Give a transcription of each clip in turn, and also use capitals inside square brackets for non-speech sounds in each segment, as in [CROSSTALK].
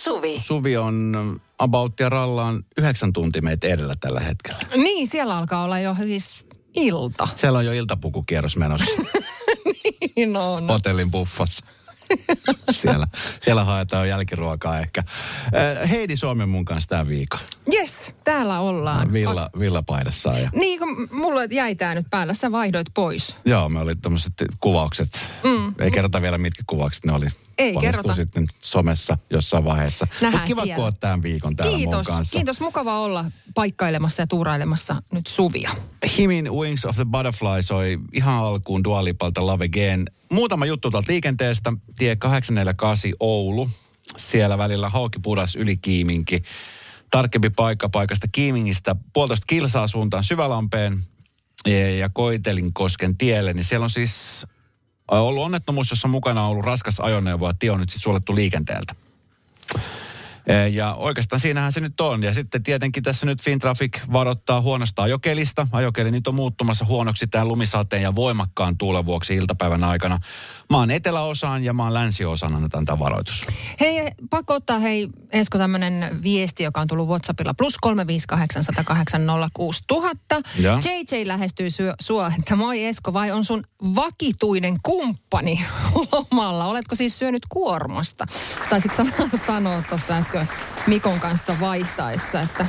Suvi. Suvi on about ja rallaan yhdeksän tuntia meitä edellä tällä hetkellä. Niin, siellä alkaa olla jo siis ilta. Siellä on jo iltapukukierros menossa [LAUGHS] Niin on. hotellin buffassa. [LAUGHS] siellä, siellä haetaan jälkiruokaa ehkä. Äh, Heidi Suomen mun kanssa tämän viikon. Yes, täällä ollaan. Villa, villapaidassa. Ja, Niin, kun mulla jäi tää nyt päällä, sä vaihdoit pois. joo, me oli tämmöiset kuvaukset. Mm. Ei kerrota vielä mitkä kuvaukset ne oli. Ei kerrota. sitten somessa jossain vaiheessa. Nähdään Mutta kiva, siellä. kun oot tämän viikon täällä mun Kiitos, kanssa. kiitos. Mukava olla paikkailemassa ja tuurailemassa nyt Suvia. Himin Wings of the Butterfly soi ihan alkuun Dualipalta Love Again. Muutama juttu tuolta liikenteestä. Tie 848 Oulu. Siellä välillä Haukipudas yli Kiiminki. Tarkempi paikka paikasta Kiimingistä puolitoista kilsaa suuntaan Syvälampeen ja- ja Koitelinkosken tielle. Niin siellä on siis ollut onnettomuus, jossa mukana on ollut raskas ajoneuvo ja tie on nyt siis suolettu liikenteeltä. Ja oikeastaan siinähän se nyt on. Ja sitten tietenkin tässä nyt Fintraffic varoittaa huonosta ajokelista. Ajokeli nyt on muuttumassa huonoksi tämän lumisateen ja voimakkaan tuulen vuoksi iltapäivän aikana. Maan eteläosaan ja maan länsiosaan annetaan tämä varoitus. Hei, pakko ottaa hei Esko tämmönen viesti, joka on tullut Whatsappilla. Plus 358806000. Ja. JJ lähestyy sua, että moi Esko, vai on sun vakituinen kumppani [LAUGHS] lomalla? Oletko siis syönyt kuormasta? Taisit san- [LAUGHS] sanoa tuossa äsken Mikon kanssa vaihtaessa, että,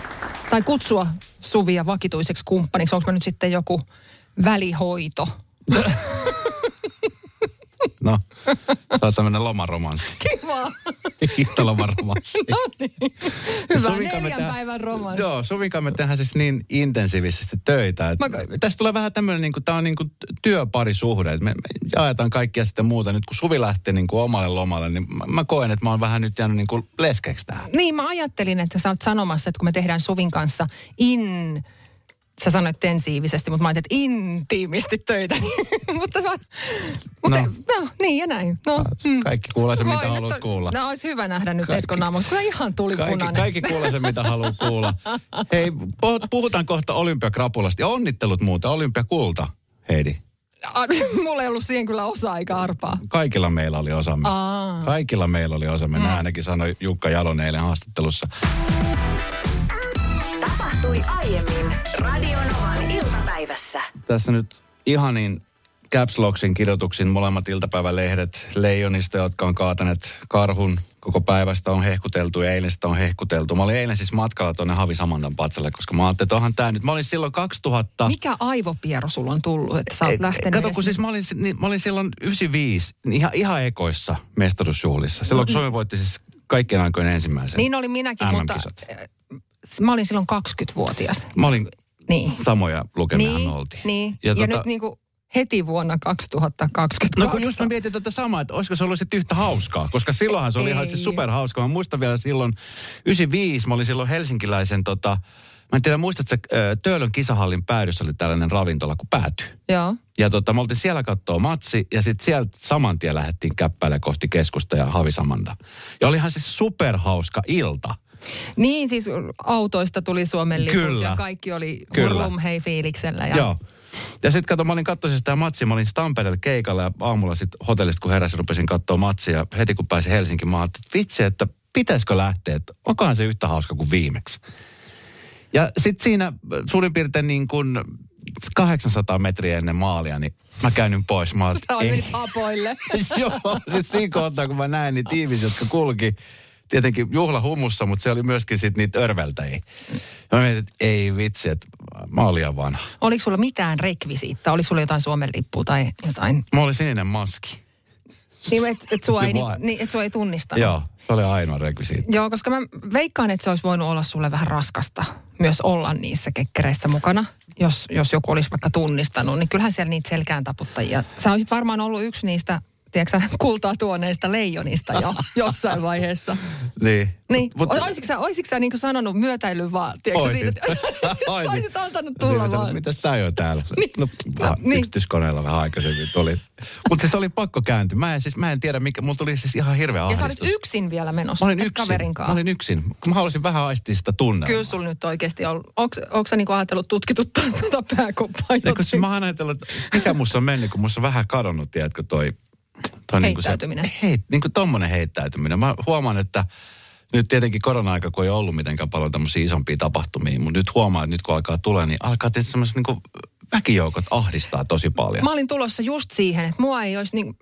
tai kutsua Suvia vakituiseksi kumppaniksi. Onko mä nyt sitten joku välihoito? [LAUGHS] No, saat mennä lomaromanssiin. Kiva. Hiihtolomaromanssiin. No niin. Hyvä Suvinkaan neljän tehdään- päivän romanssi. Joo, Suvinkaan me tehdään siis niin intensiivisesti töitä. Että Mä- Tästä tulee vähän tämmöinen, niin kuin, tämä on niin kuin työparisuhde. Me, me jaetaan kaikkia sitten muuta. Nyt kun Suvi lähtee niin kuin omalle lomalle, niin mä, mä koen, että mä oon vähän nyt jäänyt niin kuin leskeksi tähän. Niin, mä ajattelin, että sä oot sanomassa, että kun me tehdään Suvin kanssa in... Sä sanoit tensiivisesti, mutta mä ajattelin, että intiimisti töitä. [LAUGHS] mutta mä, mutta, No. no. no, niin ja näin. No, mm. Kaikki kuulee sen, mitä haluat nyt- kuulla. No, olisi hyvä nähdä nyt Eskon naamuksi, kun ihan tuli Kaikki, punainen. kaikki kuulee sen, mitä haluaa kuulla. [LAUGHS] Hei, puh- puhutaan kohta olympiakrapulasta. Ja onnittelut muuta, olympiakulta, Heidi. [LAUGHS] Mulla ei ollut siihen kyllä osa eikä arpaa. Kaikilla meillä oli osamme. Aa. Kaikilla meillä oli osamme. Mm. Näin ainakin sanoi Jukka Jalonen eilen haastattelussa. Tapahtui aiemmin Radionovan iltapäivässä. Tässä nyt ihanin Caps Locksin kirjoituksin molemmat iltapäivälehdet Leijonista, jotka on kaataneet karhun koko päivästä on hehkuteltu ja eilen sitä on hehkuteltu. Mä olin eilen siis matkalla tuonne Havi Samandan patsalle, koska mä ajattelin, että onhan tää nyt. Mä olin silloin 2000... Mikä aivopiero sulla on tullut, että sä oot lähtenyt Kato, kun siis mä olin, niin, mä olin silloin 95, niin ihan, ihan ekoissa mestaruusjuhlissa. Silloin kun Suomi voitti siis kaikkien aikojen ensimmäisen Niin olin minäkin, mutta MM-kisat. Mä olin silloin 20-vuotias. Mä olin Niin. samoja lukemia Niin, oltiin. niin. Ja, ja tota- nyt niin kuin heti vuonna 2022. No kun just mä mietin tätä samaa, että olisiko se ollut sitten yhtä hauskaa, koska silloinhan se oli ihan Ei. siis superhauska. Mä muistan vielä silloin 95, mä olin silloin helsinkiläisen tota, mä en tiedä muistatko, että Töölön kisahallin päädyssä oli tällainen ravintola kuin pääty. Joo. Ja tota, me oltiin siellä katsoa matsi ja sitten sieltä saman tien lähdettiin käppäille kohti keskusta ja Havisamanda. Ja olihan siis superhauska ilta. Niin, siis autoista tuli Suomen liput ja kaikki oli Kyllä. hurlum hei fiiliksellä. Ja... Joo. Ja sitten kato, mä olin katsoa sitä matsia, mä olin Tampereella keikalla ja aamulla sitten hotellista kun heräsin, rupesin katsoa matsia. Ja heti kun pääsin Helsinkiin, mä ajattelin, että vitsi, että pitäisikö lähteä, että onkohan se yhtä hauska kuin viimeksi. Ja sitten siinä äh, suurin piirtein niin kuin 800 metriä ennen maalia, niin mä käännyin pois. Mä ei. menit hapoille. [LAUGHS] Joo, siis siinä kohtaa, kun mä näin niitä ihmisiä, jotka kulki tietenkin juhlahumussa, mutta se oli myöskin sitten niitä örveltäjiä. Ja mä mietin, että ei vitsi, että mä olin liian vanha. Oliko sulla mitään rekvisiittaa? Oliko sulla jotain Suomen lippua tai jotain? Mulla oli sininen maski. Niin, että et sua, ei, Vai- niin, et sua ei tunnistanut. Joo, se oli ainoa rekvisiitti. Joo, koska mä veikkaan, että se olisi voinut olla sulle vähän raskasta myös olla niissä kekkereissä mukana. Jos, jos joku olisi vaikka tunnistanut, niin kyllähän siellä niitä selkään taputtajia. Sä olisit varmaan ollut yksi niistä, tiedätkö kultaa tuoneista leijonista jo jossain vaiheessa. Niin. Niin, Mut- olisitko sä, olisitko sä niin sanonut myötäilyn vaan, tiedätkö Oisin. [LAUGHS] sä olisit antanut Siinä tulla sanoin, vaan. Mitä sä jo täällä? [LAUGHS] No, vähän niin. yksityiskoneella vähän aikaisemmin tuli. Mutta siis oli pakko kääntyä. Mä en, siis, mä en tiedä, mikä, mulla tuli siis ihan hirveä Ja sä ahdistus. olit yksin vielä menossa, Mä olin yksin. kaverin Mä olin yksin. Mä halusin vähän aistia sitä tunnelmaa. Kyllä sulla nyt oikeasti on. Onko sä niinku ajatellut tutkituttaa tuota pääkoppaa Ja kun jotenkin? mä oon ajatellut, että mikä musta on mennyt, kun musta on vähän kadonnut, tiedätkö, toi... toi Heittäytyminen. Niin kuin se, heit, niin kuin tommonen heittäytyminen. Mä huomaan, että nyt tietenkin korona-aika, kun ei ollut mitenkään paljon tämmöisiä isompia tapahtumia, mutta nyt huomaa, että nyt kun alkaa tulla, niin alkaa tietysti semmoiset niin väkijoukot ahdistaa tosi paljon. Mä olin tulossa just siihen, että mua ei olisi niin,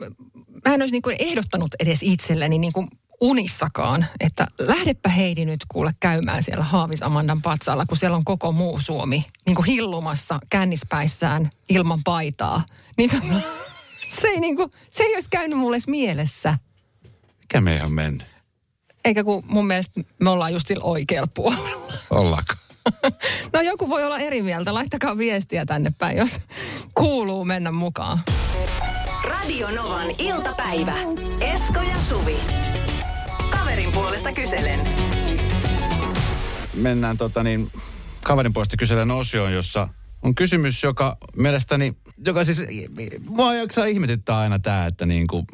mä en olisi niin kuin ehdottanut edes itselleni niin kuin unissakaan, että lähdepä Heidi nyt kuule käymään siellä Haavis Amandan patsaalla, kun siellä on koko muu Suomi niin kuin hillumassa kännispäissään ilman paitaa. Niin [LAUGHS] se ei, niin kuin, se ei olisi käynyt mulle mielessä. Mikä me ei ole mennyt? Eikä kun mun mielestä me ollaan just sillä oikealla puolella. Ollaanko? [LAUGHS] No joku voi olla eri mieltä. Laittakaa viestiä tänne päin, jos kuuluu mennä mukaan. Radio Novan iltapäivä. Esko ja Suvi. Kaverin puolesta kyselen. Mennään tota niin, kaverin puolesta kyselen osioon, jossa on kysymys, joka mielestäni, joka siis, mua jaksaa ihmetyttää aina tämä, että niin kuin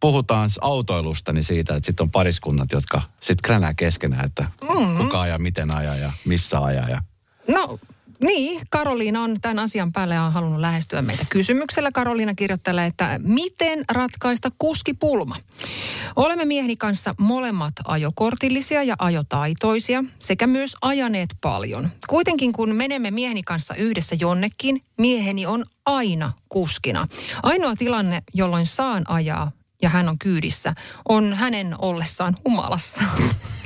puhutaan autoilusta, niin siitä, että sitten on pariskunnat, jotka sitten kränää keskenään, että mm. kuka ajaa, miten ajaa ja missä ajaa. Ja... No niin, Karoliina on tämän asian päälle on halunnut lähestyä meitä kysymyksellä. Karoliina kirjoittelee, että miten ratkaista kuskipulma? Olemme mieheni kanssa molemmat ajokortillisia ja ajotaitoisia sekä myös ajaneet paljon. Kuitenkin kun menemme mieheni kanssa yhdessä jonnekin, mieheni on aina kuskina. Ainoa tilanne, jolloin saan ajaa ja hän on kyydissä, on hänen ollessaan humalassa. [LAUGHS]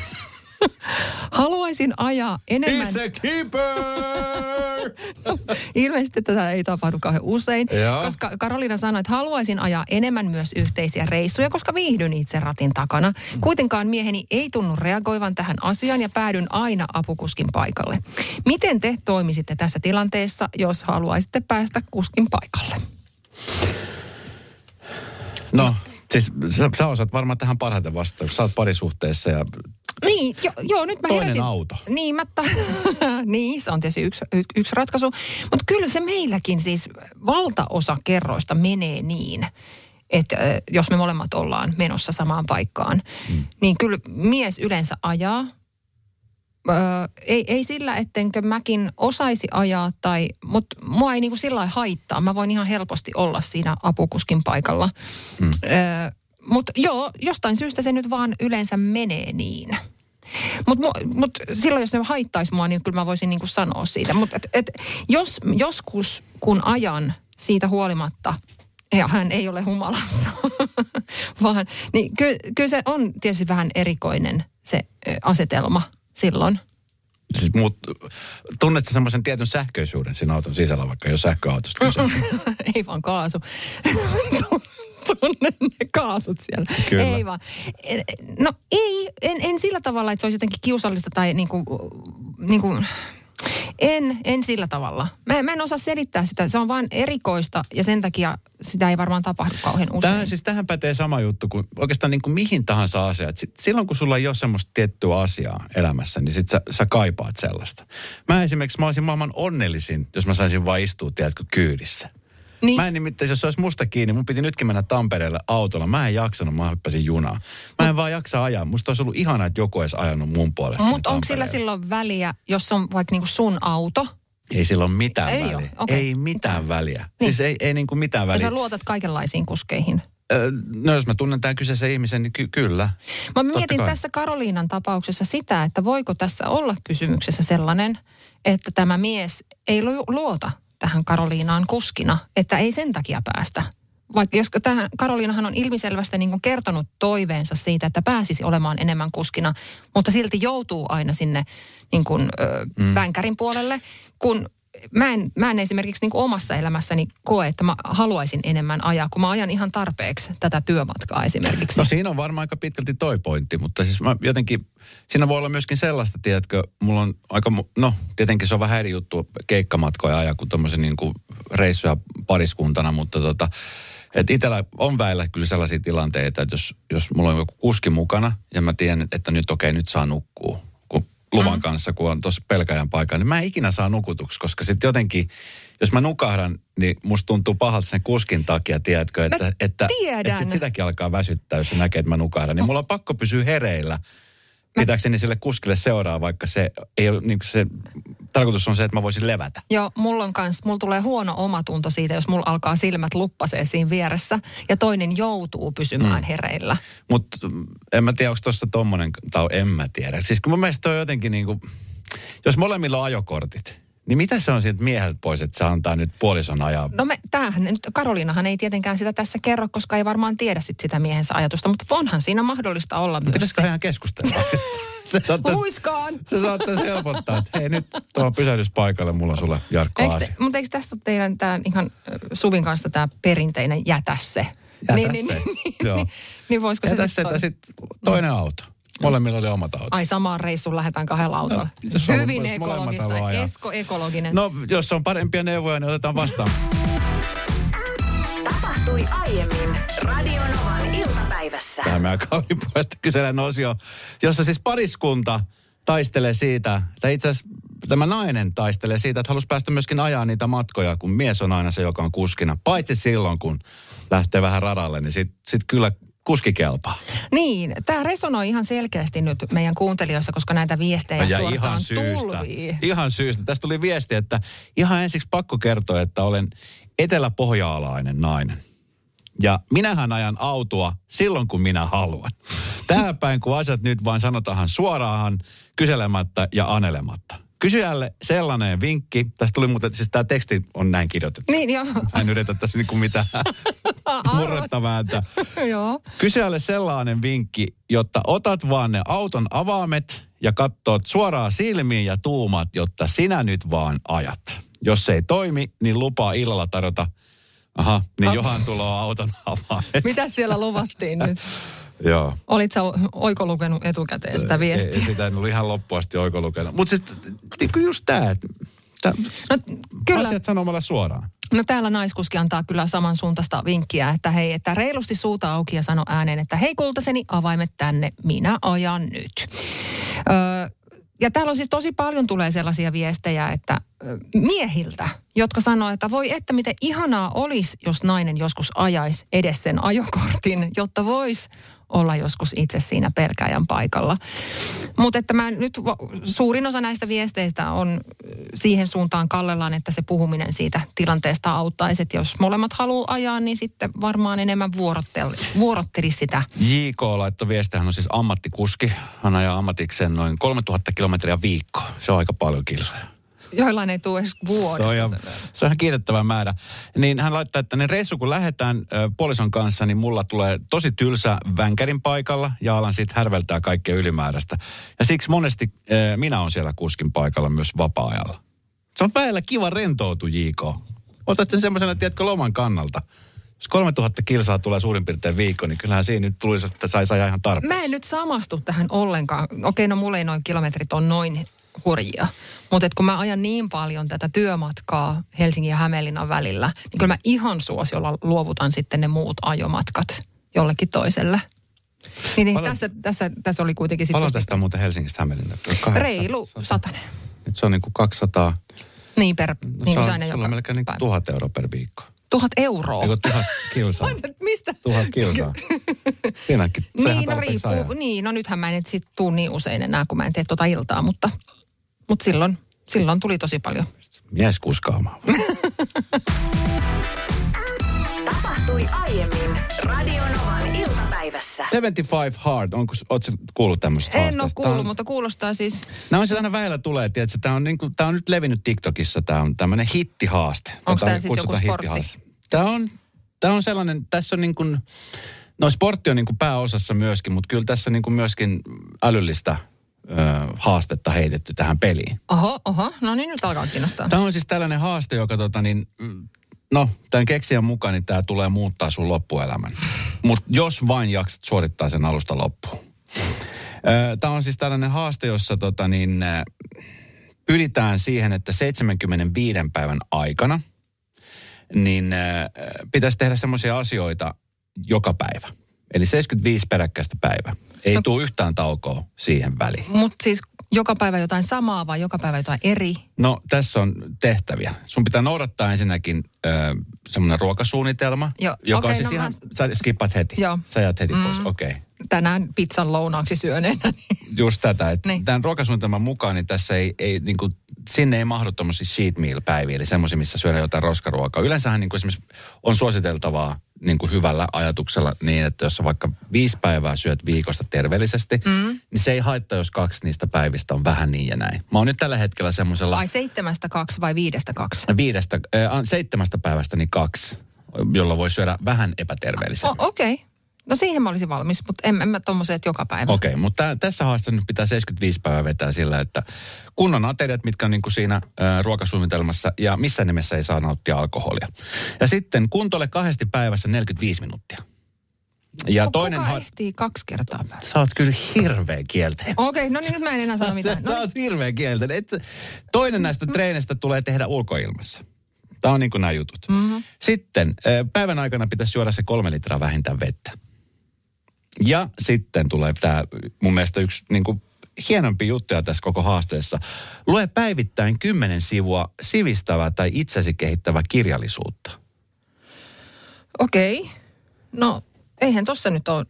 Haluaisin ajaa enemmän... He's a keeper! [LAUGHS] Ilmeisesti tätä ei tapahdu kauhean usein, Joo. koska Karoliina sanoi, että haluaisin ajaa enemmän myös yhteisiä reissuja, koska viihdyn itse ratin takana. Kuitenkaan mieheni ei tunnu reagoivan tähän asiaan ja päädyn aina apukuskin paikalle. Miten te toimisitte tässä tilanteessa, jos haluaisitte päästä kuskin paikalle? No, siis sä, sä osaat varmaan tähän parhaiten vastata, sä oot parisuhteessa ja Niin, jo, joo, nyt mä Toinen heräsin. auto. Niin, mä ta- [LAUGHS] niin, se on tietysti yksi, y- yksi ratkaisu. Mutta kyllä se meilläkin siis valtaosa kerroista menee niin, että jos me molemmat ollaan menossa samaan paikkaan, mm. niin kyllä mies yleensä ajaa. Öö, ei, ei sillä, ettenkö mäkin osaisi ajaa, tai, mutta mua ei niinku sillä haittaa. Mä voin ihan helposti olla siinä apukuskin paikalla. Mm. Öö, mutta joo, jostain syystä se nyt vaan yleensä menee niin. Mutta mut silloin, jos se haittaisi mua, niin kyllä mä voisin niinku sanoa siitä. Mutta et, et, jos joskus, kun ajan siitä huolimatta, ja hän ei ole humalassa, [LAUGHS] vaan, niin ky, kyllä se on tietysti vähän erikoinen se asetelma silloin. siis muut, tunnet sä semmoisen tietyn sähköisyyden siinä auton sisällä, vaikka jos sähköautosta kyse. [LAUGHS] ei vaan kaasu. [LAUGHS] Tunnen ne kaasut siellä. Kyllä. Ei vaan. No ei, en, en sillä tavalla, että se olisi jotenkin kiusallista tai niin kuin, niin kuin, en, en sillä tavalla. Mä, mä en osaa selittää sitä. Se on vain erikoista ja sen takia sitä ei varmaan tapahdu kauhean usein. Tähän, siis tähän pätee sama juttu kuin oikeastaan niin kuin mihin tahansa asiaan. Silloin kun sulla ei ole semmoista tiettyä asiaa elämässä, niin sit sä, sä kaipaat sellaista. Mä esimerkiksi, mä olisin maailman onnellisin, jos mä saisin vain istua, tiedätkö, kyydissä. Niin. Mä en nimittäin, jos se olisi musta kiinni, mun piti nytkin mennä Tampereelle autolla. Mä en jaksanut, mä hyppäsin junaa. Mä en vaan jaksa ajaa. Musta olisi ollut ihanaa, että joku olisi ajanut mun puolesta. Mutta onko sillä silloin väliä, jos on vaikka niinku sun auto, Ei sillä ole mitään Ei väliä. ole, okei. Ei mitään väliä. Niin. Siis ei, ei niin kuin mitään ja väliä. sä luotat kaikenlaisiin kuskeihin? Ö, No jos mä tunnen tämän kyseisen ihmisen, niin ky- kyllä. Mä Totta mietin kai. tässä Karoliinan tapauksessa sitä, että voiko tässä olla kysymyksessä sellainen, että tämä mies ei lu- luota tähän Karoliinaan kuskina, että ei sen takia päästä. Vaikka jos tähän, Karoliinahan on ilmiselvästi niin kuin kertonut toiveensa siitä, että pääsisi olemaan enemmän kuskina, mutta silti joutuu aina sinne niin kuin, ö, mm. vänkärin puolelle, kun mä en, mä en esimerkiksi niin omassa elämässäni koe, että mä haluaisin enemmän ajaa, kun mä ajan ihan tarpeeksi tätä työmatkaa esimerkiksi. No siinä on varmaan aika pitkälti toi pointti, mutta siis mä jotenkin, siinä voi olla myöskin sellaista, tiedätkö, mulla on aika, no tietenkin se on vähän eri juttu keikkamatkoja ajaa kuin tommosen niin kuin reissuja pariskuntana, mutta tota, että itsellä on väillä kyllä sellaisia tilanteita, että jos, jos mulla on joku kuski mukana ja mä tiedän, että nyt okei, nyt saa nukkua, luvan mm. kanssa, kun on tuossa pelkäjän paikalla, niin mä en ikinä saa nukutuksi, koska sitten jotenkin, jos mä nukahdan, niin musta tuntuu pahalta sen kuskin takia, tiedätkö, että, että, tiedän. että sit sitäkin alkaa väsyttää, jos se näkee, että mä nukahdan. Niin mulla on pakko pysyä hereillä. Pitääkseni sille kuskille seuraa, vaikka se ei ole niin se tarkoitus on se, että mä voisin levätä. Joo, mulla on kans, mulla tulee huono omatunto siitä, jos mulla alkaa silmät luppasee siinä vieressä ja toinen joutuu pysymään mm. hereillä. Mutta en mä tiedä, onko tuossa tommonen, tai en mä tiedä. Siis kun mun mielestä toi on jotenkin niinku, jos molemmilla on ajokortit, niin mitä se on siitä mieheltä pois, että se antaa nyt puolison ajaa? No me, tämähän nyt, Karoliinahan ei tietenkään sitä tässä kerro, koska ei varmaan tiedä sit sitä miehensä ajatusta, mutta onhan siinä mahdollista olla myös Pitäisikö se. ihan keskustella asiasta? [LAUGHS] Se saattaisi, Huiskaan! se saattaisi helpottaa, että hei nyt tuolla pysähdyspaikalle mulla on sulle Jarkko Eikö te, mutta eikö tässä ole teidän tämä ihan Suvin kanssa tämä perinteinen jätä se? Jätä niin, se, niin, niin, joo. niin, niin voisiko Ja se tässä sitten sitten toinen auto. Molemmilla oli omat autot. Ai samaan reissuun lähdetään kahdella autolla. No, jos on- Hyvin ekologista. ajaa. Esko ekologinen. No, jos on parempia neuvoja, niin otetaan vastaan. Tapahtui aiemmin Radionovan iltapäivässä. Tämä meidän kaunipuolesta kyselen osio, jossa siis pariskunta taistelee siitä, tai itse asiassa tämä nainen taistelee siitä, että halusi päästä myöskin ajaa niitä matkoja, kun mies on aina se, joka on kuskina. Paitsi silloin, kun lähtee vähän radalle, niin sitten sit kyllä kuski kelpaa. Niin, tämä resonoi ihan selkeästi nyt meidän kuuntelijoissa, koska näitä viestejä ja suoraan ihan syystä. tulvii. Ihan syystä. Tästä tuli viesti, että ihan ensiksi pakko kertoa, että olen eteläpohjaalainen nainen. Ja minähän ajan autoa silloin, kun minä haluan. Tähän päin, kun asiat nyt vain sanotaan suoraan, kyselemättä ja anelematta. Kysyjälle sellainen vinkki. Tästä tuli muuten, siis tämä teksti on näin kirjoitettu. Niin, joo. Mä en yritä tässä niinku mitään [LAUGHS] murretta vääntää. [LAUGHS] joo. Kysyjälle sellainen vinkki, jotta otat vaan ne auton avaimet ja katsot suoraan silmiin ja tuumat, jotta sinä nyt vaan ajat. Jos se ei toimi, niin lupaa illalla tarjota, aha, niin Ah. Johan tuloa auton avaimet. Mitä siellä luvattiin nyt? [LAUGHS] Joo. Olit sä oiko lukenut etukäteen sitä viestiä? Ei, sitä en ollut ihan loppuun asti oiko lukenut. Mutta sitten just tämä, että tää, No, kyllä. asiat sanomalla suoraan. No täällä naiskuski antaa kyllä samansuuntaista vinkkiä, että hei, että reilusti suuta auki ja sano ääneen, että hei kultaseni, avaimet tänne, minä ajan nyt. Öö, ja täällä on siis tosi paljon tulee sellaisia viestejä, että miehiltä, jotka sanoo, että voi että miten ihanaa olisi, jos nainen joskus ajaisi edes sen ajokortin, jotta voisi olla joskus itse siinä pelkäjän paikalla. Mutta että mä nyt, suurin osa näistä viesteistä on siihen suuntaan kallellaan, että se puhuminen siitä tilanteesta auttaisi. Että jos molemmat haluaa ajaa, niin sitten varmaan enemmän vuorottel, vuorottelisi sitä. JK laittoi viestiä, hän on siis ammattikuski. Hän ajaa ammatikseen noin 3000 kilometriä viikko. Se on aika paljon kilsoja. Joillain ei tule edes Se on, vuodessa. ihan, se- on ihan kiitettävä määrä. Niin hän laittaa, että ne reissu kun lähdetään puolison kanssa, niin mulla tulee tosi tylsä vänkärin paikalla ja alan sitten härveltää kaikkea ylimääräistä. Ja siksi monesti ö, minä on siellä kuskin paikalla myös vapaa-ajalla. Se on välillä kiva rentoutu, JK. Otat sen semmoisena, tiedätkö, loman kannalta. Jos 3000 kilsaa tulee suurin piirtein viikko, niin kyllähän siinä nyt tulisi, että saisi ajaa ihan tarpeeksi. Mä en nyt samastu tähän ollenkaan. Okei, no mulla ei noin kilometrit on noin hurjia. Mutta kun mä ajan niin paljon tätä työmatkaa Helsingin ja Hämeenlinnan välillä, niin kyllä mä ihan suosiolla luovutan sitten ne muut ajomatkat jollekin toiselle. Niin, niin Paljon- tässä, tässä, tässä oli kuitenkin Paljon sitten tästä muuten Helsingistä Hämeenlinna? reilu satanen. Nyt se on niin kuin 200. Niin per, No, niin se kuin on, se aina joka on melkein niin tuhat euroa per viikko. Tuhat euroa. Eikö tuhat kilsaa? [LAUGHS] Mistä? Tuhat kilsaa. [LAUGHS] Siinäkin. Niin, no riippuu. Niin, no nythän mä en sit tuu niin usein enää, kun mä en tee tuota iltaa, mutta, mutta silloin, silloin tuli tosi paljon. Mies kuskaamaan. Tapahtui aiemmin Radionovan iltapäivässä. 75 Hard, onko, ootko kuullut tämmöistä En ole haasteesta? kuullut, on, mutta kuulostaa siis... Nämä on se aina vähällä tulee, tiedätkö, tämä on, niin kuin, tämä on nyt levinnyt TikTokissa, tämä on tämmöinen hittihaaste. Onko tämä siis joku sportti? hittihaaste. Tämä on, tämä on sellainen, tässä on niin kuin, no sportti on niin kuin pääosassa myöskin, mutta kyllä tässä niin kuin myöskin älyllistä ö, haastetta heitetty tähän peliin. Oho, oho, no niin nyt alkaa kiinnostaa. Tämä on siis tällainen haaste, joka tota niin, mm, no tämän keksijän mukaan, niin tämä tulee muuttaa sun loppuelämän. Mutta jos vain jaksat suorittaa sen alusta loppuun. Tämä on siis tällainen haaste, jossa tota niin, pyritään siihen, että 75 päivän aikana niin pitäisi tehdä semmoisia asioita joka päivä. Eli 75 peräkkäistä päivää. Ei No- tule yhtään taukoa siihen väliin. Mutta siis joka päivä jotain samaa vai joka päivä jotain eri? No tässä on tehtäviä. Sun pitää noudattaa ensinnäkin ö, semmoinen ruokasuunnitelma, Joo, joka okei, on siis no ihan, mä- sä skippat heti. Joo. Sä jäät heti Mm. pois, okei. Okay. Tänään pizzan lounaaksi syöneenä. Niin. Just tätä, että Niin. niin. tämän ruokasuunnitelman mukaan niin tässä ei, ei niin kuin sinne ei mahdu tuommoisia sheet meal päiviä, eli semmoisia, missä syödään jotain roskaruokaa. Yleensähän niin kuin esimerkiksi on suositeltavaa niin kuin hyvällä ajatuksella niin, että jos sä vaikka viisi päivää syöt viikosta terveellisesti, mm. niin se ei haittaa, jos kaksi niistä päivistä on vähän niin ja näin. Mä oon nyt tällä hetkellä semmoisella... Seitsemästä kaksi vai viidestä kaksi? Viidestä, äh, seitsemästä päivästä niin kaksi, jolla voi syödä vähän epäterveellisesti. Okei. Okay. No siihen mä olisin valmis, mutta en, en mä tommoset joka päivä. Okei, okay, mutta tässä haasteessa nyt pitää 75 päivää vetää sillä, että kunnon ateriat, mitkä on niin kuin siinä ä, ruokasuunnitelmassa ja missä nimessä ei saa nauttia alkoholia. Ja sitten kuntolle kahdesti päivässä 45 minuuttia. Ja Kuka toinen ha- ehtii kaksi kertaa päivässä? Sä oot kyllä hirveä kielteinen. Okei, okay, no niin nyt mä en enää sano mitään. Sä, no sä oot hirveä kielteinen. Et, toinen näistä mm. treeneistä tulee tehdä ulkoilmassa. Tämä on niin kuin nämä jutut. Mm-hmm. Sitten päivän aikana pitäisi juoda se kolme litraa vähintään vettä. Ja sitten tulee tämä mun mielestä yksi niin kuin hienompi juttuja tässä koko haasteessa. Lue päivittäin kymmenen sivua sivistävää tai itsesi kehittävää kirjallisuutta. Okei. Okay. No, eihän tossa nyt ole,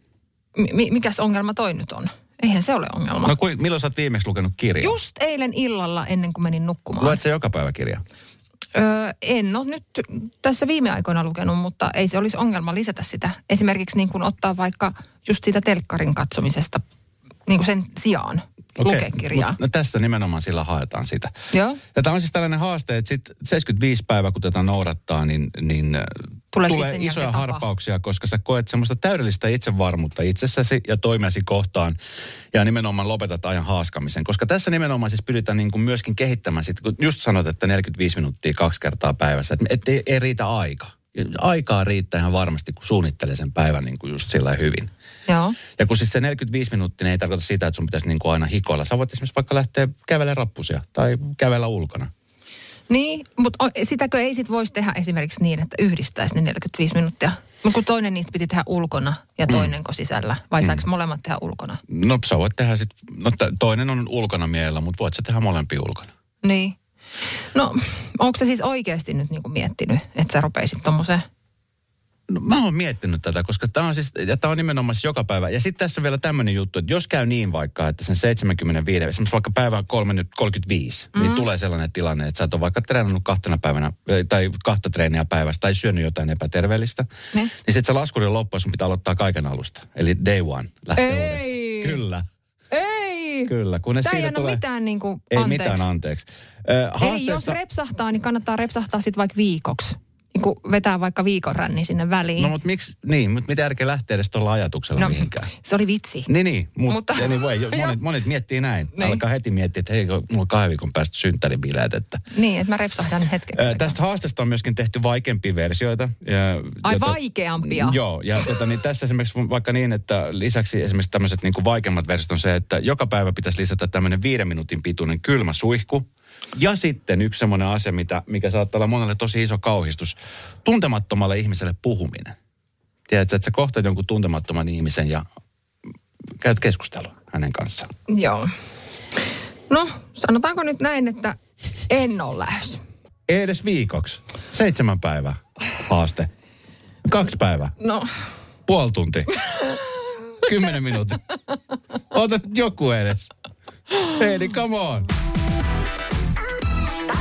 M- mikäs ongelma toi nyt on? Eihän se ole ongelma. No kuin, milloin sä oot viimeksi lukenut kirjaa? Just eilen illalla ennen kuin menin nukkumaan. Luet se joka päivä kirjaa? Öö, en ole nyt tässä viime aikoina lukenut, mutta ei se olisi ongelma lisätä sitä. Esimerkiksi niin kuin ottaa vaikka just siitä telkkarin katsomisesta niin kuin sen sijaan okay. lukea kirjaa. No tässä nimenomaan sillä haetaan sitä. Joo. Ja tämä on siis tällainen haaste, että sit 75 päivää kun tätä noudattaa, niin, niin Tulee, tulee isoja harppauksia, koska sä koet semmoista täydellistä itsevarmuutta itsessäsi ja toimiasi kohtaan ja nimenomaan lopetat ajan haaskamisen. Koska tässä nimenomaan siis pyritään niin kuin myöskin kehittämään, sit, kun just sanot, että 45 minuuttia kaksi kertaa päivässä, että et ei, ei riitä aika. Aikaa riittää ihan varmasti, kun suunnittelee sen päivän niin kuin just sillä hyvin. Joo. Ja kun siis se 45 minuuttia niin ei tarkoita sitä, että sun pitäisi niin kuin aina hikoilla. Sä voit esimerkiksi vaikka lähteä kävellä rappusia tai kävellä ulkona. Niin, mutta sitäkö ei sit voisi tehdä esimerkiksi niin, että yhdistäisi ne 45 minuuttia? No kun toinen niistä piti tehdä ulkona ja mm. toinen mm. sisällä, vai mm. saiko molemmat tehdä ulkona? No sä voit tehdä sit, no toinen on ulkona mielellä, mutta voit sä tehdä molempia ulkona. Niin. No, onko se siis oikeasti nyt niinku miettinyt, että sä rupeisit tommoseen No, mä oon miettinyt tätä, koska tämä on siis, ja on nimenomaan siis joka päivä. Ja sitten tässä vielä tämmöinen juttu, että jos käy niin vaikka, että sen 75, esimerkiksi vaikka päivän 35, mm-hmm. niin tulee sellainen tilanne, että sä et ole vaikka treenannut kahtena päivänä, tai kahta treeniä päivästä, tai syönyt jotain epäterveellistä, ne. niin sitten se laskurin loppu, sun pitää aloittaa kaiken alusta. Eli day one lähtee Ei. uudestaan. Kyllä. Ei. Kyllä. Kunnes Tämä ei tulee... mitään niin kuin, Ei mitään anteeksi. Äh, haasteessa... Eli jos repsahtaa, niin kannattaa repsahtaa sitten vaikka viikoksi niin kuin vetää vaikka viikon ränni sinne väliin. No mutta miksi, niin, mutta mitä järkeä lähtee edes tuolla ajatuksella no, mihinkään? Se oli vitsi. Niin, niin mut, mutta... Anyway, monet, [LAUGHS] monet miettii näin. Niin. Alkaa heti miettiä, että hei, mulla on kahden viikon päästä synttäribileet. Että... Niin, että mä repsahdan hetkeksi. Äh, tästä haasteesta on myöskin tehty vaikeampia versioita. Ja, Ai jota, vaikeampia? Joo, ja tota, niin tässä esimerkiksi vaikka niin, että lisäksi esimerkiksi tämmöiset niin vaikeammat versiot on se, että joka päivä pitäisi lisätä tämmöinen viiden minuutin pituinen kylmä suihku ja sitten yksi semmoinen asia, mitä, mikä saattaa olla monelle tosi iso kauhistus. Tuntemattomalle ihmiselle puhuminen. Tiedätkö, että sä kohtaat jonkun tuntemattoman ihmisen ja käyt keskustelua hänen kanssaan. Joo. No, sanotaanko nyt näin, että en ole lähes. Ei edes viikoksi. Seitsemän päivää haaste. Kaksi päivää. No. Puoli tunti. Kymmenen minuuttia. Ota joku edes. Hei, come on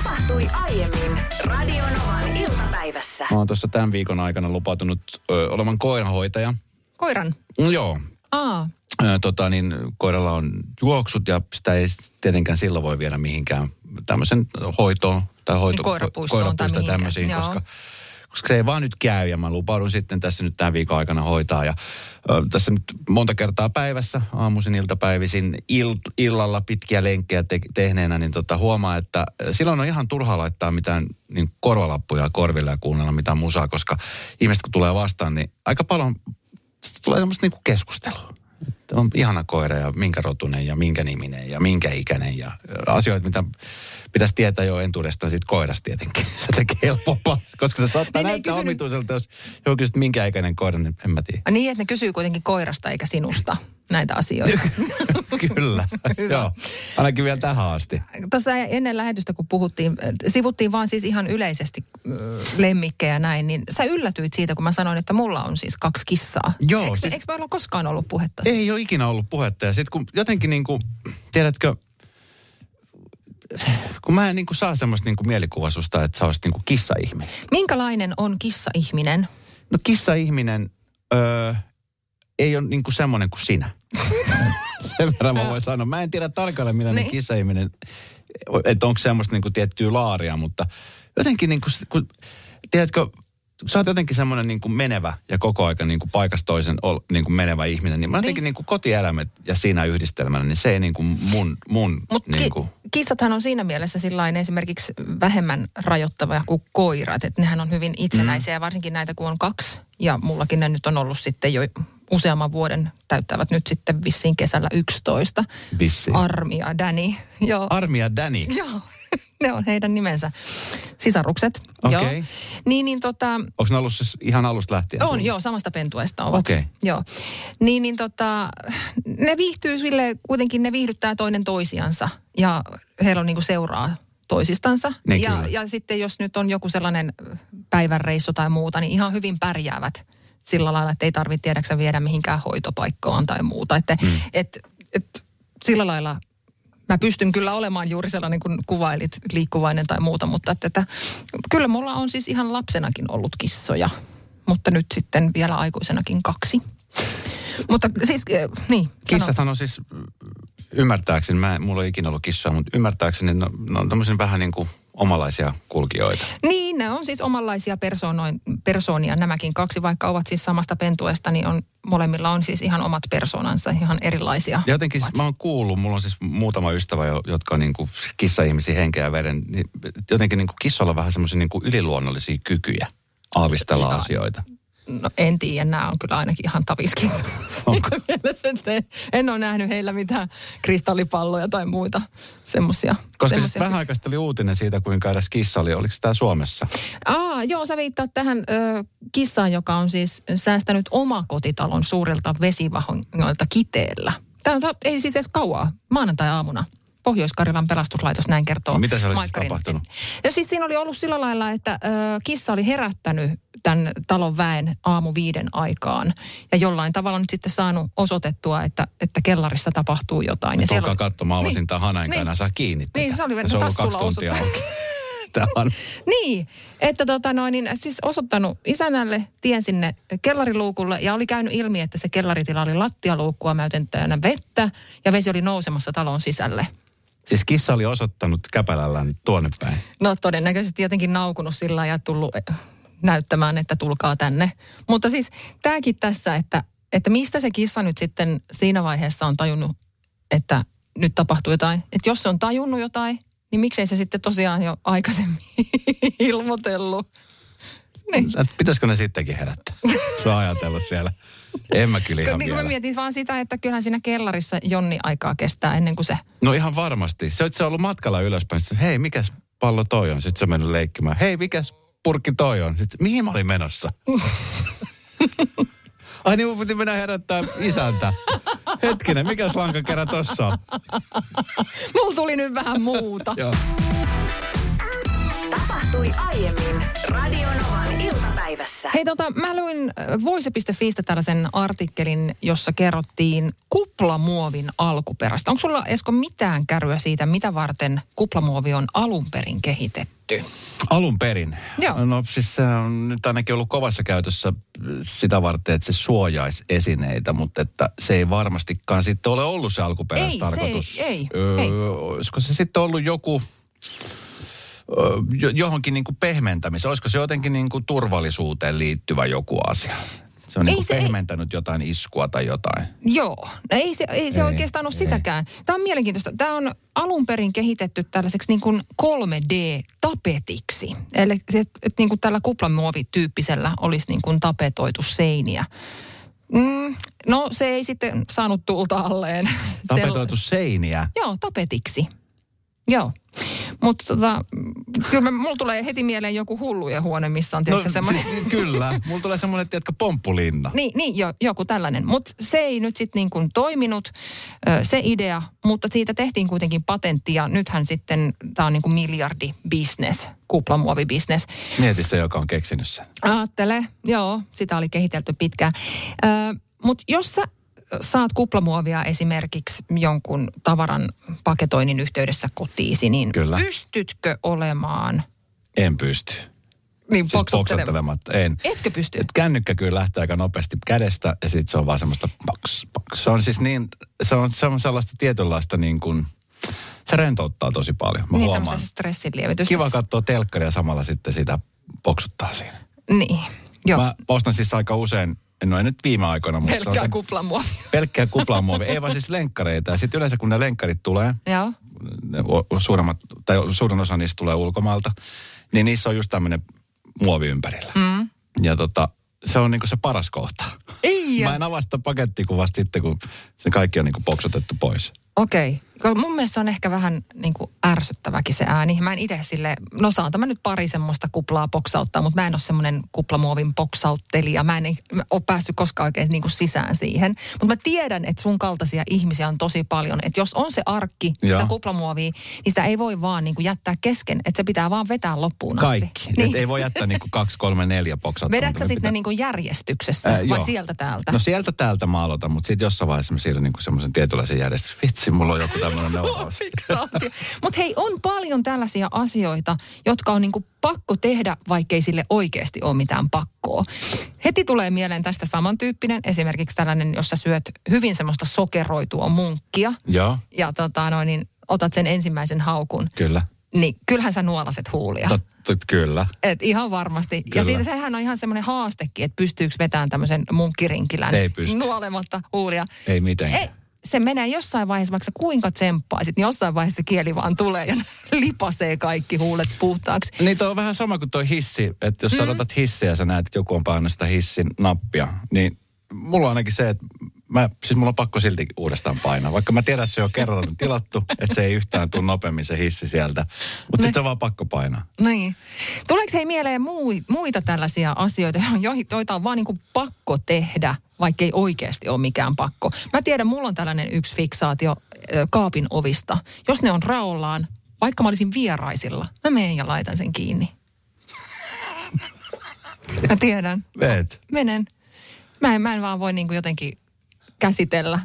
tapahtui aiemmin Radionovan iltapäivässä. Mä oon tuossa tämän viikon aikana lupautunut ö, olevan koiranhoitaja. Koiran? Mm, joo. Aa. Ö, tota niin, koiralla on juoksut ja sitä ei tietenkään silloin voi viedä mihinkään tämmöisen hoitoon tai hoito, niin koirapuistoon, koirapuistoon tai tämmöisiin, Joo. koska koska se ei vaan nyt käy ja mä lupaudun sitten tässä nyt tämän viikon aikana hoitaa. Ja ö, tässä nyt monta kertaa päivässä, aamuisin, iltapäivisin, il, illalla pitkiä lenkkejä te, tehneenä, niin tota, huomaa, että silloin on ihan turha laittaa mitään niin korvalappuja korville ja kuunnella mitään musaa, koska ihmiset kun tulee vastaan, niin aika paljon tulee semmoista niin keskustelua on ihana koira ja minkä rotunen ja minkä niminen ja minkä ikäinen ja asioita, mitä pitäisi tietää jo entuudestaan siitä koirasta tietenkin. [LAUGHS] Se tekee helpompaa, koska se saattaa niin näyttää kysynyt... omituiselta, jos joku kysyt minkä ikäinen koira, niin en mä tiedä. Niin, että ne kysyy kuitenkin koirasta eikä sinusta näitä asioita. [LAUGHS] Kyllä, [LAUGHS] joo. Ainakin vielä tähän asti. Tuossa ennen lähetystä, kun puhuttiin, sivuttiin vaan siis ihan yleisesti lemmikkejä näin, niin sä yllätyit siitä, kun mä sanoin, että mulla on siis kaksi kissaa. Joo. Eikö, siis... eikö meillä ole koskaan ollut puhetta? Ei ole ikinä ollut puhetta. Ja sitten kun jotenkin niin kuin, tiedätkö, kun mä en niin kuin saa semmoista niin kuin mielikuvaa susta, että sä olisit niin kuin kissa-ihminen. Minkälainen on kissa-ihminen? No kissa-ihminen öö, ei ole niin kuin semmoinen kuin sinä. [LAUGHS] Sen verran mä voin sanoa. Mä en tiedä tarkalleen millainen Niin. kissa-ihminen, että onko semmoista niin kuin tiettyä laaria, mutta jotenkin niin kuin, kun, tiedätkö, sä oot jotenkin semmoinen niin kuin menevä ja koko aika niin kuin paikasta toisen ol, niin kuin menevä ihminen, niin mä jotenkin niin kuin kotieläimet ja siinä yhdistelmänä, niin se ei niin kuin mun, mun Mutta niin ki- kuin, kissathan on siinä mielessä sillain esimerkiksi vähemmän rajoittavia kuin koirat. Että nehän on hyvin itsenäisiä ja varsinkin näitä kun on kaksi. Ja mullakin ne nyt on ollut sitten jo useamman vuoden, täyttävät nyt sitten vissiin kesällä 11. vissiin. Armi ja Danny. Joo. Armia Danny. Joo, ne on heidän nimensä. Sisarukset. Joo. Okei. Niin, niin tota, Onko ne ollut siis ihan alusta lähtien? on sulla? joo, samasta pentuesta ovat. Okei. Joo. Niin, niin tota, ne viihtyy sille, kuitenkin ne viihdyttää toinen toisiansa ja heillä on niinku seuraa toisistansa. Niin, ja, kyllä. ja sitten jos nyt on joku sellainen päivänreissu tai muuta, niin ihan hyvin pärjäävät sillä lailla, että ei tarvitse tiedäksä viedä mihinkään hoitopaikkaan tai muuta. Että mm. et, et, sillä lailla mä pystyn kyllä olemaan juuri sellainen kuin kuvailit, liikkuvainen tai muuta, mutta että, että kyllä mulla on siis ihan lapsenakin ollut kissoja, mutta nyt sitten vielä aikuisenakin kaksi. Mutta siis, äh, niin. Kissathan on siis, ymmärtääkseni, mä, mulla ei ikinä ollut kissaa, mutta ymmärtääkseni ne, ne on tämmöisen vähän niin kuin omalaisia kulkijoita. Niin, ne on siis omanlaisia persoonoin, persoonia nämäkin kaksi, vaikka ovat siis samasta pentuesta, niin on, molemmilla on siis ihan omat persoonansa, ihan erilaisia. Ja jotenkin siis, mä oon kuullut, mulla on siis muutama ystävä, jo- jotka on niin kuin kissa-ihmisiä henkeä ja veren, niin jotenkin niin kuin kissoilla on vähän semmoisia niin yliluonnollisia kykyjä aavistella asioita. No en tiedä, nämä on kyllä ainakin ihan taviskin. Onko? Mielessä, en ole nähnyt heillä mitään kristallipalloja tai muita semmoisia. Koska siis vähän aikaa sitten oli uutinen siitä, kuinka edes kissa oli, oliko tämä Suomessa? Aa, joo, sä viittaat tähän ö, kissaan, joka on siis säästänyt omakotitalon suurilta vesivahingoilta kiteellä. Tämä on, ei siis edes kauaa, maanantai-aamuna. Pohjois-Karjalan pelastuslaitos näin kertoo. Mitä siellä oli siis tapahtunut? No siis siinä oli ollut sillä lailla, että ö, kissa oli herättänyt tämän talon väen aamu viiden aikaan. Ja jollain tavalla nyt sitten saanut osoitettua, että, että kellarissa tapahtuu jotain. Ja Tulkaa oli- katsomaan, avasin Niin. tämän hanain Niin. niin. saa kiinni tätä. Niin, se oli Ja se on ollut tassulla kaksi tuntia osuttanut. auki. [LAUGHS] Tämä on. [LAUGHS] Niin, että tota noin, niin siis osoittanut isännälle tien sinne kellariluukulle ja oli käynyt ilmi, että se kellaritila oli lattialuukkua myöten täynnä vettä ja vesi oli nousemassa talon sisälle. Siis kissa oli osoittanut käpälällään tuonne päin. No todennäköisesti jotenkin naukunut sillä ja tullut näyttämään, että tulkaa tänne. Mutta siis tämäkin tässä, että, että mistä se kissa nyt sitten siinä vaiheessa on tajunnut, että nyt tapahtuu jotain. Että jos se on tajunnut jotain, niin miksei se sitten tosiaan jo aikaisemmin [LAUGHS] ilmoitellut. Niin. Pitäisikö ne sittenkin herättää? Se on ajatellut siellä. En mä kyllä ihan Niin, kun vielä. mä mietin vaan sitä, että kyllähän siinä kellarissa jonni aikaa kestää ennen kuin se... No ihan varmasti. Se, se on ollut matkalla ylöspäin. Sitten, hei, mikäs pallo toi on? Sitten se on mennyt leikkimään. Hei, mikäs purkki toi on? Sitten, mihin mä olin menossa? [LAUGHS] Ai niin, mun piti mennä herättää isäntä. Hetkinen, mikäs lankakerä tossa on? Mulla tuli nyt vähän muuta. Joo. Tapahtui aiemmin Radionovan iltapäivässä. Hei tota, mä luin äh, voise.fiistä tällaisen artikkelin, jossa kerrottiin kuplamuovin alkuperästä. Onko sulla Esko mitään käryä siitä, mitä varten kuplamuovi on alun perin kehitetty? Alun perin. Joo. No siis se on nyt ainakin ollut kovassa käytössä sitä varten, että se suojaisi esineitä, mutta että se ei varmastikaan sitten ole ollut se alkuperäistarkoitus. Ei, se ei, ei, öö, ei. Olisiko se sitten ollut joku jo- johonkin niin kuin pehmentämiseen? Olisiko se jotenkin niin kuin turvallisuuteen liittyvä joku asia? Se on Ei niin se- ei- pehmentänyt jotain iskua tai jotain. Joo, no ei se, ei se Ei, oikeastaan ole ei. sitäkään. Tämä on mielenkiintoista. Tämä on alun perin kehitetty tällaiseksi niin kuin 3D-tapetiksi. Eli se, että niin kuin tällä kuplamuovityyppisellä olisi niin kuin tapetoitu seiniä. Mm, no se ei sitten saanut tulta alleen. [LAUGHS] Tapetoitu seiniä. Joo, tapetiksi. Joo. Mutta tota, kyllä mulla tulee heti mieleen joku hullujen huone, missä on tietysti no, semmoinen... si- [LAUGHS] kyllä. Mulla tulee semmoinen, tiedätkö, pomppulinna. Niin, niin jo, joku tällainen. Mutta se ei nyt sitten niin kuin toiminut, se idea, mutta siitä tehtiin kuitenkin patentti ja nythän sitten tämä on niin kuin miljardi business, kuplamuovibisnes. Mieti se, joka on keksinyt sen. Aattele, joo, sitä oli kehitelty pitkään. Mutta jos sä saat kuplamuovia esimerkiksi jonkun tavaran paketoinnin yhteydessä kotiisi, niin Kyllä. pystytkö olemaan En pysty. niin Siis poksottelematta, en. Etkö pysty? Et kännykkä kyllä lähtee aika nopeasti kädestä ja sitten se on vaan semmoista paks, paks. Se on siis niin, se on, se on sellaista tietynlaista niin kuin, se rentouttaa tosi paljon. Mä niin huomaan. tämmöistä stressinlievitystä. Kiva katsoa telkkaria samalla sitten sitä poksuttaa siinä. Niin, joo. Mä ostan siis aika usein, no ei nyt viime aikoina, mutta Pelkkää sanotaan- kuplamuovia. pelkkää kuplamuovia. Ei vaan siis lenkkareita. Sitten yleensä kun ne lenkkarit tulee, joo. ne suuremmat, tai suurin osa niistä tulee ulkomailta, niin niissä on just tämmöinen muovi ympärillä. Mm. Ja tota, se on niinku se paras kohta. Ei. Mä en avaa sitä pakettikuvasta sitten, kun se kaikki on niinku poksotettu pois. Okei. Okay. Mun mielestä se on ehkä vähän niin kuin ärsyttäväkin se ääni. Mä en itse sille, no saan tämä nyt pari semmoista kuplaa poksauttaa, mutta mä en ole semmoinen kuplamuovin poksauttelija. Mä en mä ole päässyt koskaan oikein niin kuin sisään siihen. Mutta mä tiedän, että sun kaltaisia ihmisiä on tosi paljon. Että jos on se arkki, Joo. sitä kuplamuovia, niin sitä ei voi vaan niin kuin jättää kesken. Että se pitää vaan vetää loppuun asti. Kaikki. Niin. Et ei voi jättää niinku kaksi, kolme, neljä poksauttamatta. Vedätkö sitten pitää- ne niin kuin järjestyksessä Ää, vai joo. sieltä täältä? No sieltä täältä mä aloitan, mutta sitten jossain vaiheessa mä siirryn niinku semmoisen tietynlaisen järjestyksen. Vitsi, mulla on joku tämmöinen. Mutta hei, on paljon tällaisia asioita, jotka on niinku pakko tehdä, vaikkei sille oikeasti ole mitään pakkoa. Heti tulee mieleen tästä samantyyppinen, esimerkiksi tällainen, jossa syöt hyvin semmoista sokeroitua munkkia Joo, ja tota noin, niin otat sen ensimmäisen haukun, kyllä. niin kyllähän sä nuolaset huulia. Tot, tot, kyllä. Et ihan varmasti. Kyllä. Ja siitä sehän on ihan semmoinen haastekin, että pystyykö vetämään tämmöisen munkkirinkilän Ei pysty. nuolematta huulia. Ei mitenkään. Ei, se menee jossain vaiheessa, vaikka kuinka tsemppaisit, niin jossain vaiheessa kieli vaan tulee ja [LAUGHS] lipasee kaikki huulet puhtaaksi. Niin toi on vähän sama kuin toi hissi, että jos mm. sä odotat hissiä ja sä näet, että joku on painanut sitä hissin nappia, niin mulla on ainakin se, että mä, siis mulla on pakko silti uudestaan painaa. Vaikka mä tiedän, että se on kerran tilattu, [LAUGHS] että se ei yhtään tule nopeammin se hissi sieltä. Mutta sitten se on vaan pakko painaa. Niin. Tuleeko hei mieleen mui, muita tällaisia asioita, [LAUGHS] joita on vaan niin kuin pakko tehdä, vaikka ei oikeasti ole mikään pakko? Mä tiedän, mulla on tällainen yksi fiksaatio kaapin ovista. Jos ne on raollaan, vaikka mä olisin vieraisilla, mä menen ja laitan sen kiinni. Mä tiedän. Veet. Menen. Mä en, mä en vaan voi niin kuin jotenkin käsitellä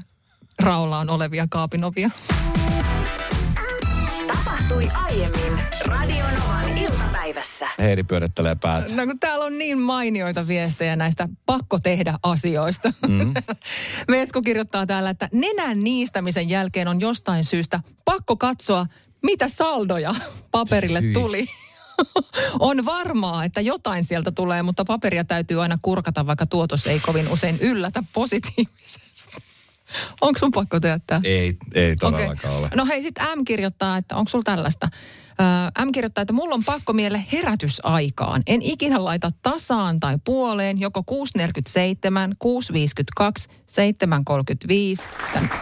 raollaan olevia kaapinovia. Tapahtui aiemmin Radionovan iltapäivässä. Heidi pyörittelee päätä. No kun täällä on niin mainioita viestejä näistä pakko tehdä asioista. Mm. [LAUGHS] Vesko kirjoittaa täällä, että nenän niistämisen jälkeen on jostain syystä pakko katsoa, mitä saldoja paperille Hyi. tuli. [LAUGHS] on varmaa, että jotain sieltä tulee, mutta paperia täytyy aina kurkata, vaikka tuotos ei kovin usein yllätä positiivisesti. Onko sun pakko tehdä Ei, ei todellakaan ole. No hei, sitten M kirjoittaa, että onko sulla tällaista? M kirjoittaa, että mulla on pakko miele herätysaikaan. En ikinä laita tasaan tai puoleen, joko 6.47, 6.52, 7.35. Tän-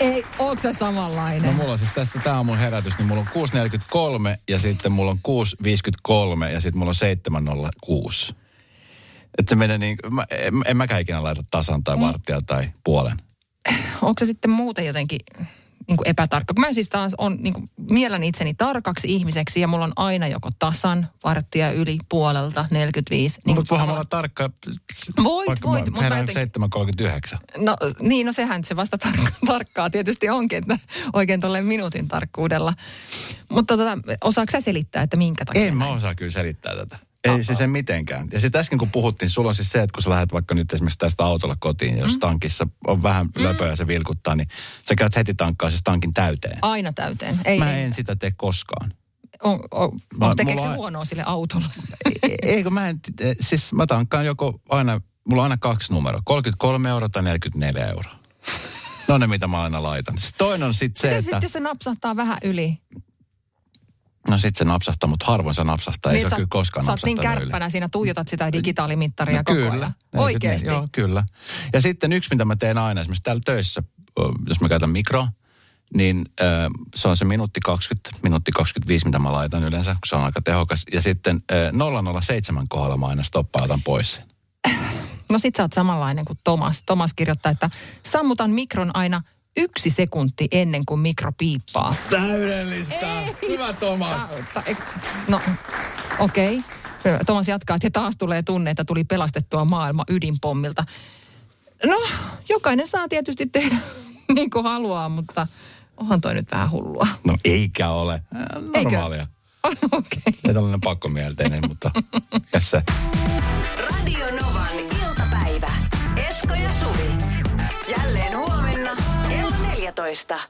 Ei, onko se samanlainen? No mulla on siis tässä, tää on mun herätys, niin mulla on 6.43 ja sitten mulla on 6.53 ja sitten mulla on 7.06. Että se menee niin, mä, en, en mäkään ikinä laita tasan tai varttia tai puolen. Onko se sitten muuten jotenkin niin kuin epätarkka? Kun mä siis taas on, niin kuin, miellän itseni tarkaksi ihmiseksi ja mulla on aina joko tasan, varttia yli puolelta, 45. Niin, mutta voihan olla tarkka, Voit, vaikka voit, mä herään jotenkin- 7.39. No niin, no sehän se vasta tar- [LAUGHS] tarkkaa tietysti onkin, että oikein tuolle minuutin tarkkuudella. Mutta tota, osaako sä selittää, että minkä takia? En mä osaa kyllä selittää tätä. Ei siis en mitenkään. Ja sitten äsken kun puhuttiin, sulla on siis se, että kun sä lähdet vaikka nyt esimerkiksi tästä autolla kotiin, ja jos tankissa on vähän löpöä ja se vilkuttaa, niin sä käyt heti tankkaa se tankin täyteen. Aina täyteen. Ei, Mä ei. en sitä tee koskaan. On, on, Mä- on, tekeekö se on- huonoa sille autolle? [LAUGHS] Eikö mä en, eh, siis mä tankkaan joko aina, mulla on aina kaksi numeroa, 33 euroa tai 44 euroa. No ne, mitä mä aina laitan. Sitten toinen on sitten se, Mitä että... sitten, jos se napsahtaa vähän yli? No sit se napsahtaa, mutta harvoin se napsahtaa. Ei Niin, se sä- kyllä koskaan Sä oot niin napsahtanut yli. kärppänä siinä, tuijotat sitä digitaalimittaria No koko kyllä. ajan. 44, Oikeesti? Joo, kyllä. Ja sitten yksi, mitä mä teen aina, esimerkiksi täällä töissä, jos mä käytän mikro, niin ö, se on se minuutti 20, minuutti 25, mitä mä laitan yleensä, kun se on aika tehokas. Ja sitten ö, 007 kohdalla mä aina stoppautan pois. No sit sä oot samanlainen kuin Tomas. Tomas kirjoittaa, että sammutan mikron aina yksi sekunti ennen kuin mikro piippaa. Täydellistä! Hyvä Tomas! Ta- ta- ek- No, okei. Okay. Tomas jatkaa, että taas tulee tunne, että tuli pelastettua maailma ydinpommilta. No, jokainen saa tietysti tehdä [LAUGHS] niin kuin haluaa, mutta onhan toi nyt vähän hullua. No eikä ole. Äh, Eikö? Normaalia. [LAUGHS] Okei. Okay. Ei tällainen pakkomielteinen, mutta tässä. Radio Novan iltapäivä. Esko ja Suvi. Jälleen huomenna 14.